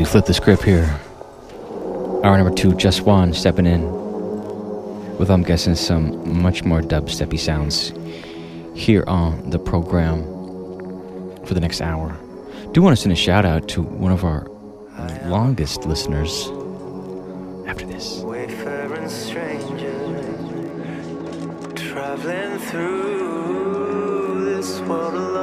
we flip the script here. Hour number two, Jus Wan stepping in with, I'm guessing, some much more dubsteppy sounds here on the program for the next hour. Do want to send a shout out to one of our longest listeners after this. Wayfaring stranger traveling through this world alone.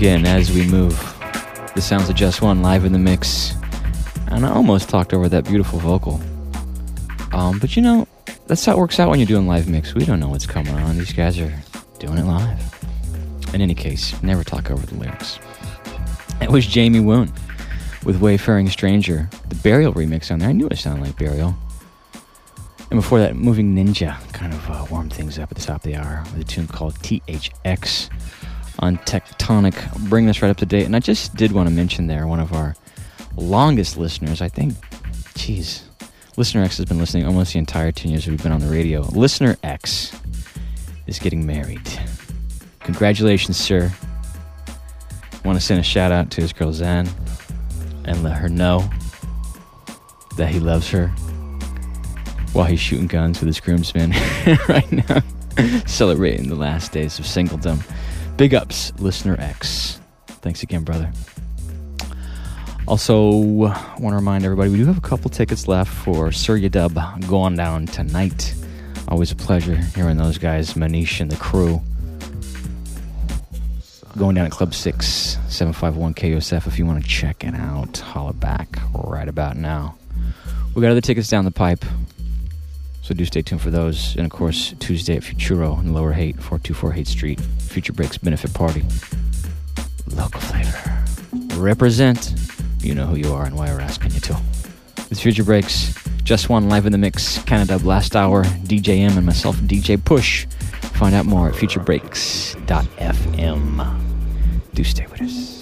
Again, as we move. The sounds of Jus Wan live in the mix. And I almost talked over that beautiful vocal. Um, but you know, that's how it works out when you're doing live mix. We don't know what's coming on. These guys are doing it live. In any case, never talk over the lyrics. It was Jamie Woon with Wayfaring Stranger, the Burial remix on there. I knew it sounded like Burial. And before that, Moving Ninja kind of uh, warmed things up at the top of the hour with a tune called THX on Tectonic, bring us right up to date. And I just did want to mention there one of our longest listeners. I think, geez, Listener X has been listening almost the entire 10 years we've been on the radio. Listener X is getting married. Congratulations, sir. Want to send a shout out to his girl Zan and let her know that he loves her while he's shooting guns with his groomsmen right now, celebrating the last days of singledom. Big ups, Listener X. Thanks again, brother. Also, want to remind everybody we do have a couple tickets left for Surya Dub going down tonight. Always a pleasure hearing those guys, Manish and the crew. Going down at Club 6, 751 KUSF if you want to check it out. Holler back right about now. We got other tickets down the pipe, so do stay tuned for those. And of course, Tuesday at Futuro in Lower Haight, 424 Haight Street, Future Breaks Benefit Party. Local flavor. Represent. You know who you are and why we're asking you to. With Future Breaks, Jus Wan live in the mix, Canada last hour, DJ M and myself, DJ Push. Find out more at futurebreaks.fm. Do stay with us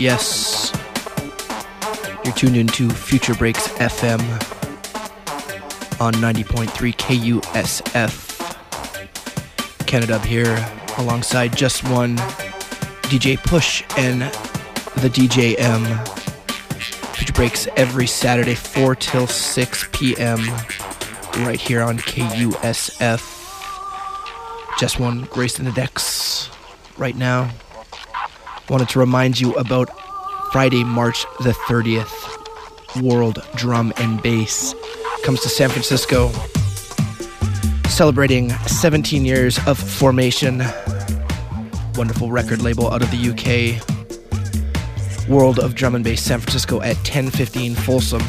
Yes. You're tuned into Future Breaks FM on 90.3 KUSF. Canada here alongside Jus Wan, DJ Push, and the DJM. Future Breaks every Saturday, 4 till 6 p.m. right here on KUSF. Jus Wan Grace in the decks right now. Wanted to remind you about Friday, March the 30th, World Drum and Bass comes to San Francisco, celebrating 17 years of formation. Wonderful record label out of the UK. World of Drum and Bass San Francisco at 10:15 Folsom,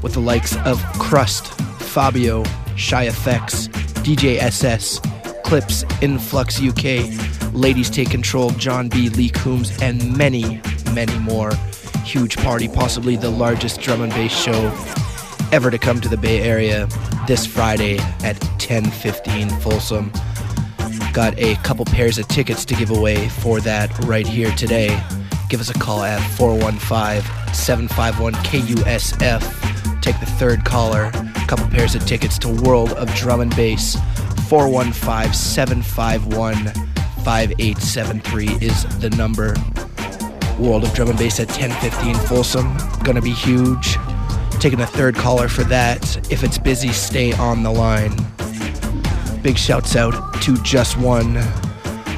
with the likes of Krust, Fabio, Shy FX, DJ SS, Clips, Influx UK, Ladies Take Control, John B. Lee Coombs, and many, many more. Huge party, possibly the largest drum and bass show ever to come to the Bay Area this Friday at 10:15 Folsom. Got a couple pairs of tickets to give away for that right here today. Give us a call at 415-751-KUSF. Take the third caller. Couple pairs of tickets to World of Drum and Bass. 415-751-5873 is the number. World of Drum and Bass at 10:15 Folsom. Gonna be huge taking a third caller for that. If it's busy, stay on the line. Big shouts out to Jus Wan.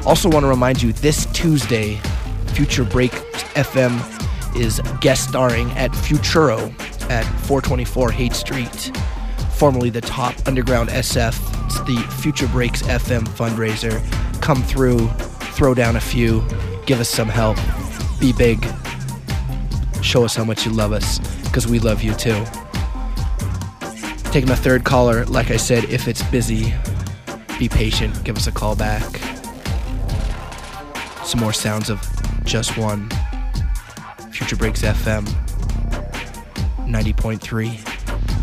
Also, want to remind you this Tuesday, Future Break FM is guest starring at Futuro at 424 Haight Street, formerly the top underground SF. It's the Future Breaks FM fundraiser. Come through, throw down a few, give us some help, be big, show us how much you love us because we love you too. Taking a third caller, like I said, if it's busy, be patient, give us a call back. Some more sounds of Jus Wan, Future Breaks FM, 90.3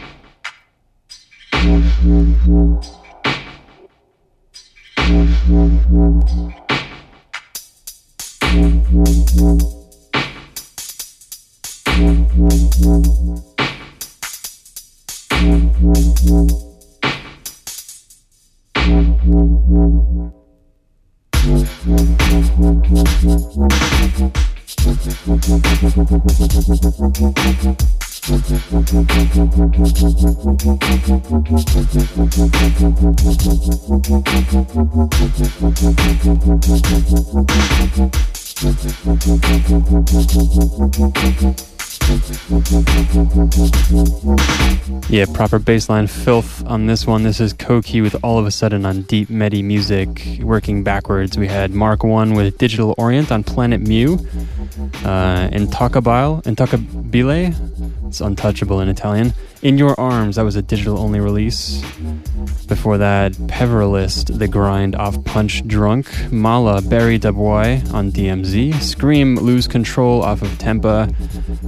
KUSF. Yeah, proper baseline filth on this one. This is Coki with All of a Sudden on Deep Medi Music. Working backwards, we had MRK1 with Digital Orient on Planet Mu. Uh, and Intoccabile, it's untouchable in Italian. In Your Arms, that was a digital only release. Before that, Peverelist, The Grind off Punch Drunk. Mala, Bury da Bwoy on DMZ. Skream, Lose Control off of Tempa.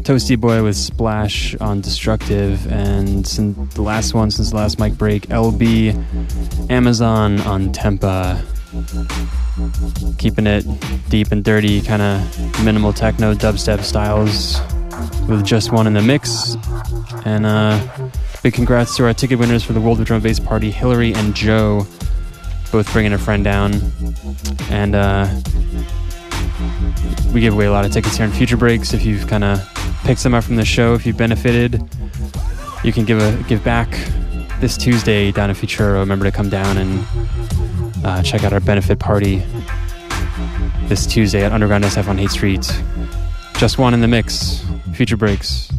Toasty Boy with Splash on Destructive. And the last one since the last mic break, LB, Amazon on Tempa. Keeping it deep and dirty, kind of minimal techno dubstep styles with Jus Wan in the mix. And uh, big congrats to our ticket winners for the World of Drum Bass Party, Hillary and Joe, both bringing a friend down. And uh, we give away a lot of tickets here in future breaks. If you've kind of picked some up from the show, if you've benefited, you can give a give back this Tuesday down in Futuro. Remember to come down and uh, check out our benefit party this Tuesday at Underground SF on Haight Street. Jus Wan in the mix. Future breaks.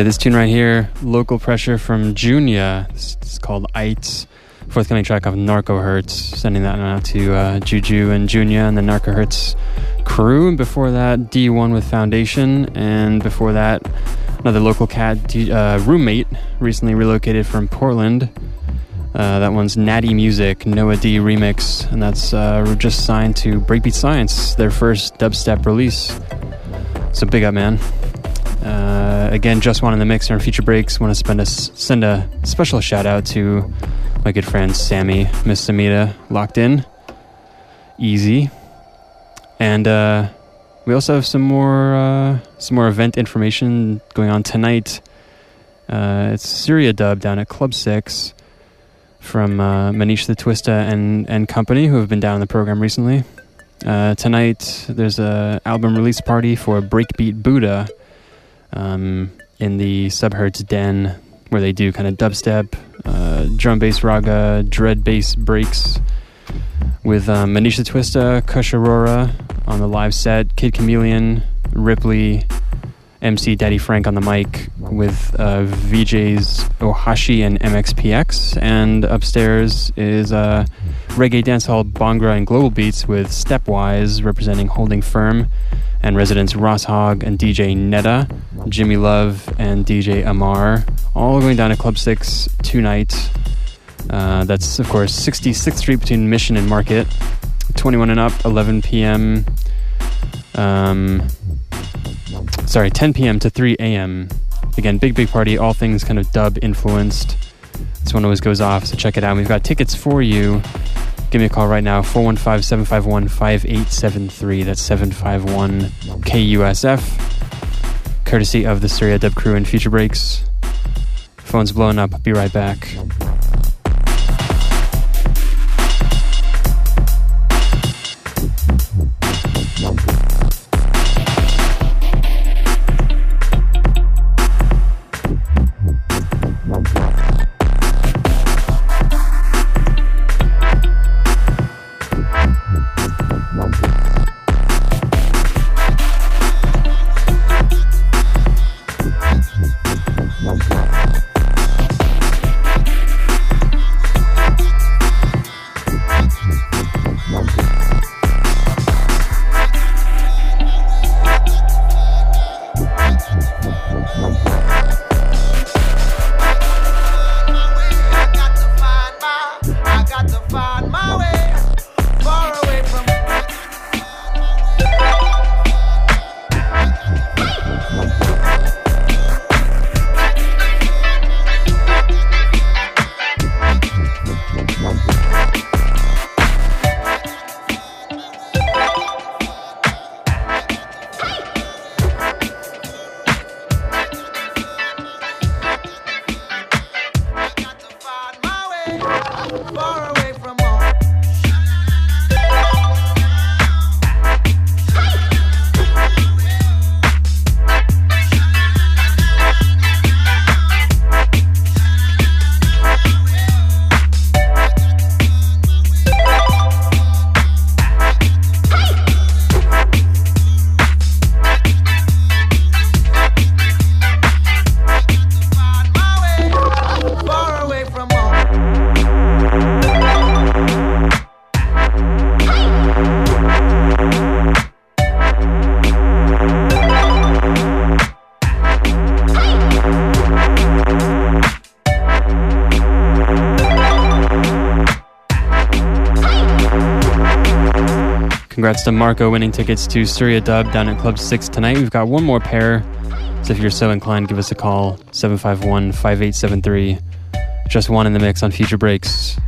Yeah, this tune right here, local pressure from Junia. It's, called Eights. Forthcoming track of Narco Hertz. Sending that out to uh, Juju and Junia and the Narco Hertz crew. And before that, D1 with Foundation. And before that, another local cat D, uh, roommate recently relocated from Portland. Uh, that one's Natty Music, Noah D remix, and that's uh, just signed to Breakbeat Science, their first dubstep release. So big up, man. Again, Jus Wan in the mix and Future Breaks. Want to a send a special shout out to my good friend Sammy, Miss Samita, locked in, easy, and uh, we also have some more uh, some more event information going on tonight. Uh, it's Surya Dub down at Club Six from uh, Maneesh the Twister and and company who have been down in the program recently. Uh, tonight there's a album release party for Breakbeat Buddha um, in the Subhertz Den where they do kind of dubstep, uh, drum bass raga, dread bass breaks with um, Manisha Twista, Kush Arora on the live set, Kid Chameleon, Ripley, MC Daddy Frank on the mic with uh, VJs Ohashi and MXPX, and upstairs is uh, reggae dancehall Bhangra and Global Beats with Stepwise representing Holding Firm, and residents Ross Hogg and DJ Netta, Jimmy Love and DJ Amar, all going down to Club Six tonight. Uh, that's of course 66th Street between Mission and Market, 21 and up, 11 p.m. Um, sorry, 10 p.m. to 3 a.m. Again, big, big party, all things kind of dub influenced. This one always goes off, so check it out. We've got tickets for you. Give me a call right now, 415 751 5873. That's 751 KUSF. Courtesy of the Surya Dub crew and Future Breaks. Phone's blowing up. Be right back. To Marco winning tickets to Surya Dub down at Club 6 tonight. We've got one more pair. So if you're so inclined, give us a call 751 5873. Jus Wan in the mix on future breaks.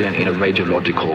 In, in a radiological weapon.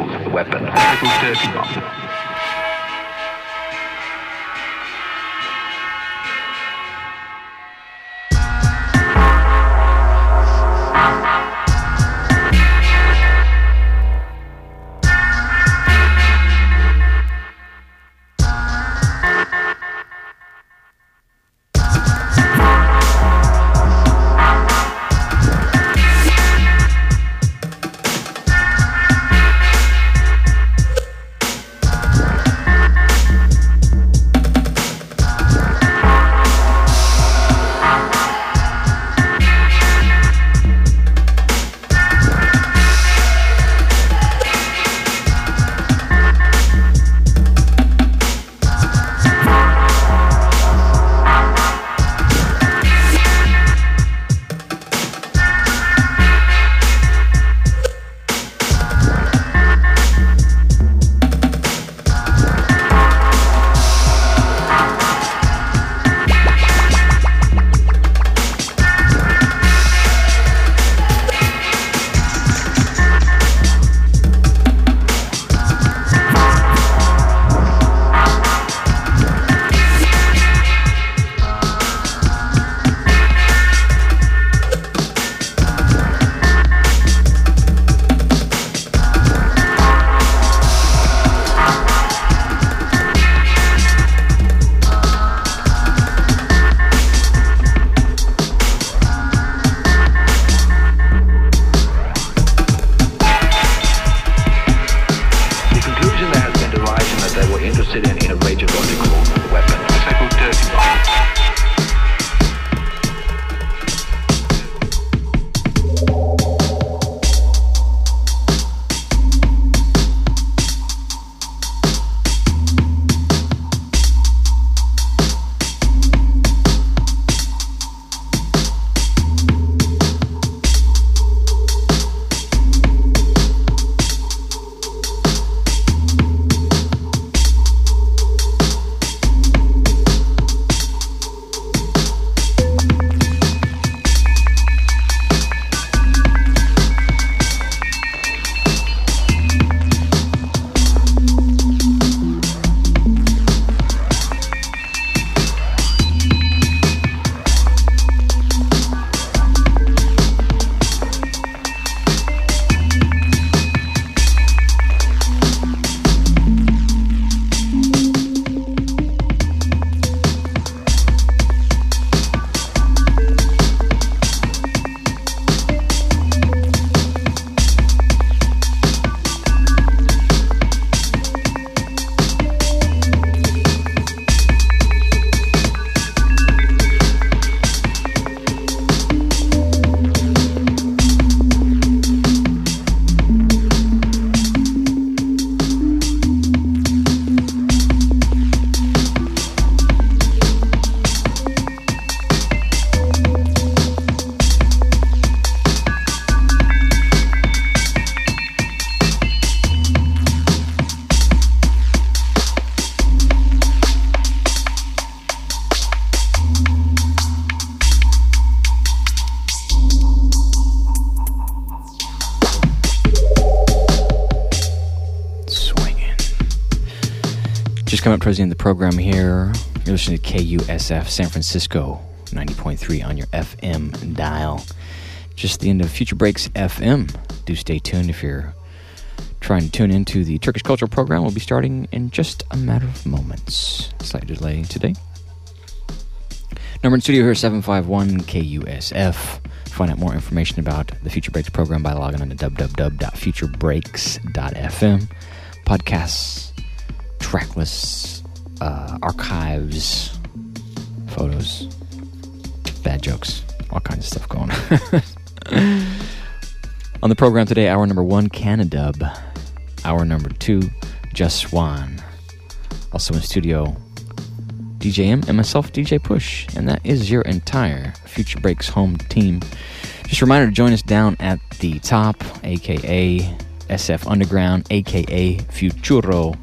The of the program here. You're listening to KUSF San Francisco, 90.3 on your FM dial. Just the end of Future Breaks FM. Do stay tuned if you're trying to tune into the Turkish Cultural Program. We'll be starting in just a matter of moments. Slight delay today. Number in studio here 751 KUSF. Find out more information about the Future Breaks program by logging on to www.futurebreaks.fm. Podcasts, track lists, uh, archives, photos, bad jokes, all kinds of stuff going on. on the program today, hour number one, Canadub. Hour number two, Jus Wan. Also in studio, DJ M and myself, DJ Push. And that is your entire Future Breaks home team. Just a reminder to join us down at the top, aka SF Underground, aka Futuro,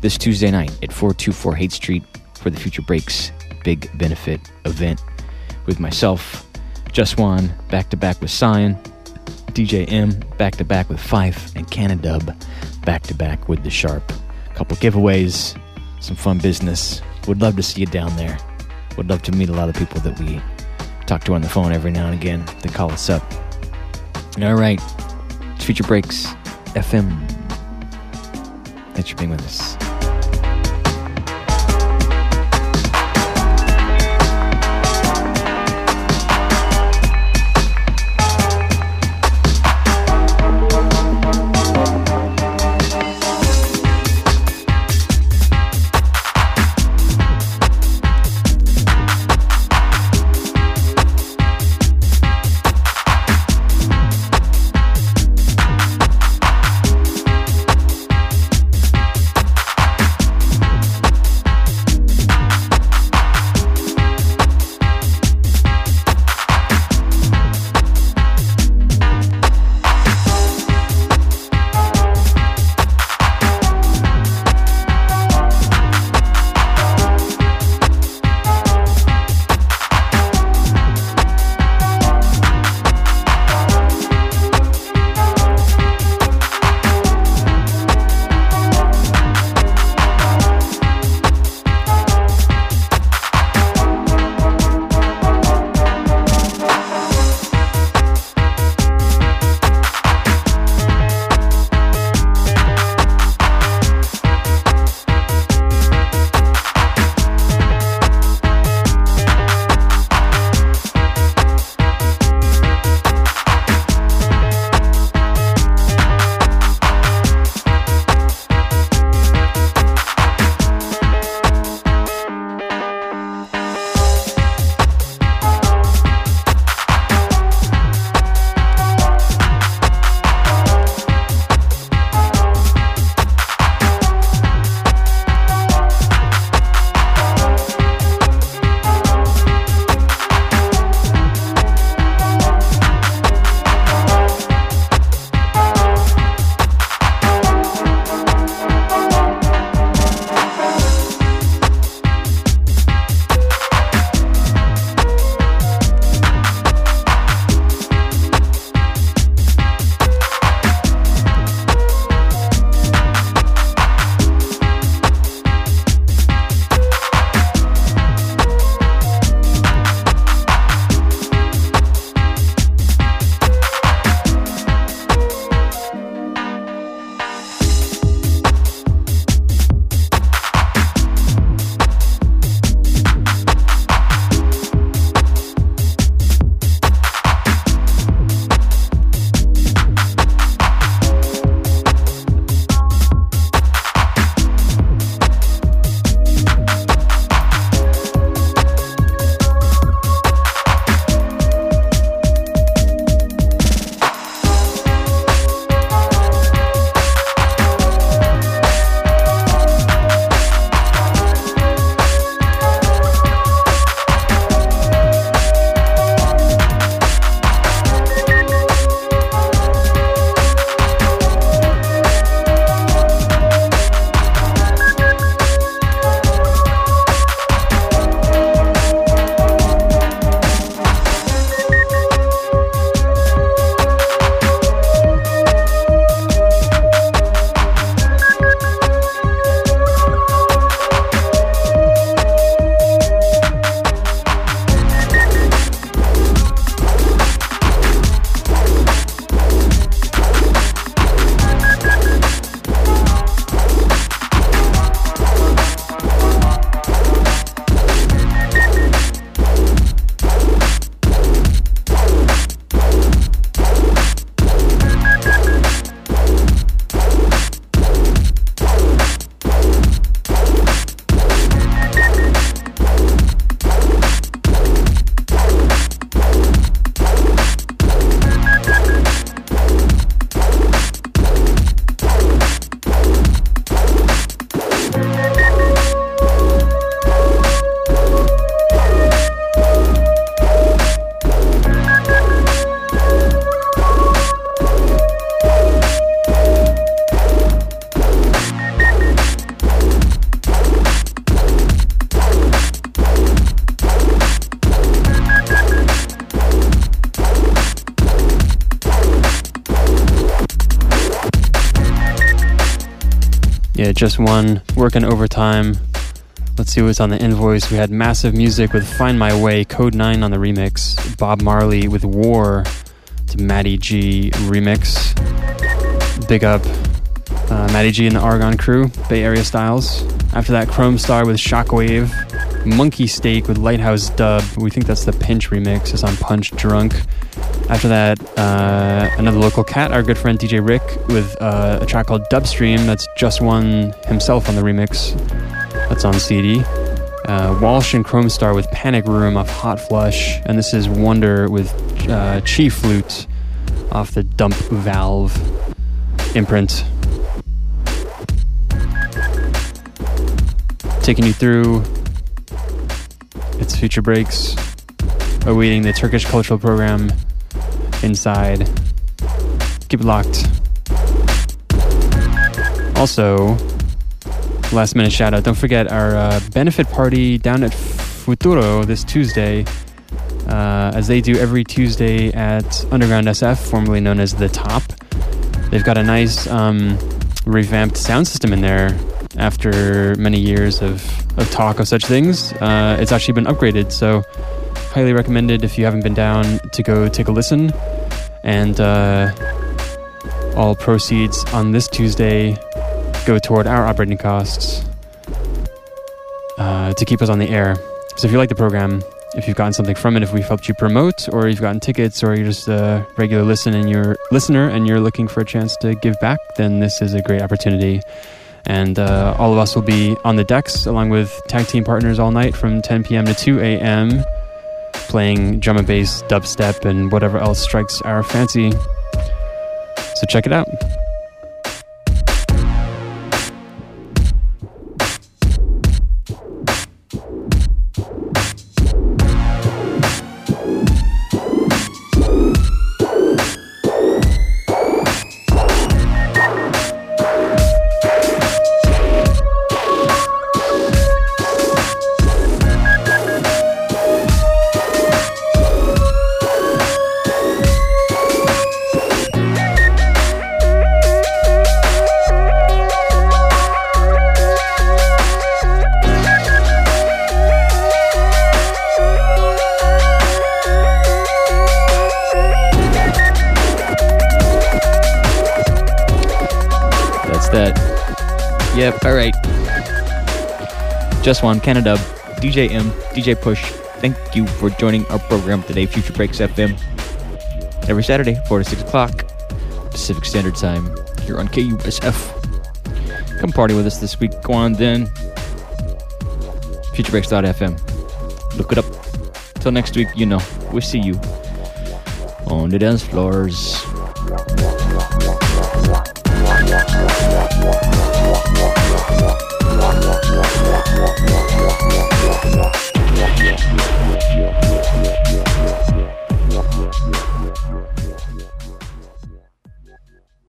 this Tuesday night at 424 Haight Street for the Future Breaks big benefit event with myself, Jus Wan, back to back with Cyan, DJ M back to back with Fife and Canadub back to back with the Sharp. A couple giveaways, some fun business. Would love to see you down there. Would love to meet a lot of people that we talk to on the phone every now and again. They call us up. All right, it's Future Breaks FM. Thanks for being with us. Just one. Working overtime. Let's see what's on the invoice. We had massive music with Find My Way, Kode9 on the remix, Bob Marley with War to Matty G remix. Big up uh, Matty G and the Argon crew, Bay Area styles. After that, Kromestar with Shockwave, Monkey Steak with Lighthouse Dub. We think that's the Pinch remix. It's on Punch Drunk. After that, uh, another local cat, our good friend DJ Rick, with uh, a track called Dubstream. That's Jus Wan himself on the remix. That's on CD. Uh, Walsh and Kromestar with Panic Room off Hot Flush. And this is Wonder with uh, Chief Flute off the Dump Valve imprint. Taking you through its future breaks, awaiting the Turkish cultural program inside. Keep it locked. Also, last minute shout out don't forget our uh, benefit party down at Futuro this Tuesday. Uh, as they do every Tuesday at Underground SF, formerly known as The Top. They've got a nice um, revamped sound system in there after many years of, of talk of such things. Uh, it's actually been upgraded, so highly recommended if you haven't been down to go take a listen. And uh, all proceeds on this Tuesday go toward our operating costs uh, to keep us on the air. So if you like the program, if you've gotten something from it, if we've helped you promote, or you've gotten tickets, or you're just a regular listen and you're listener and you're looking for a chance to give back, then this is a great opportunity. And uh, all of us will be on the decks along with tag team partners all night from 10 p.m. to 2 a.m. playing drum and bass, dubstep, and whatever else strikes our fancy. So check it out. Jus Wan, Canada, DJ M, DJ Push. Thank you for joining our program today, Future Breaks FM. Every Saturday, 4 to 6 o'clock, Pacific Standard Time, here on KUSF. Come party with us this week. Go on then. FutureBreaks.fm. Look it up. Till next week, you know, we'll see you on the dance floors.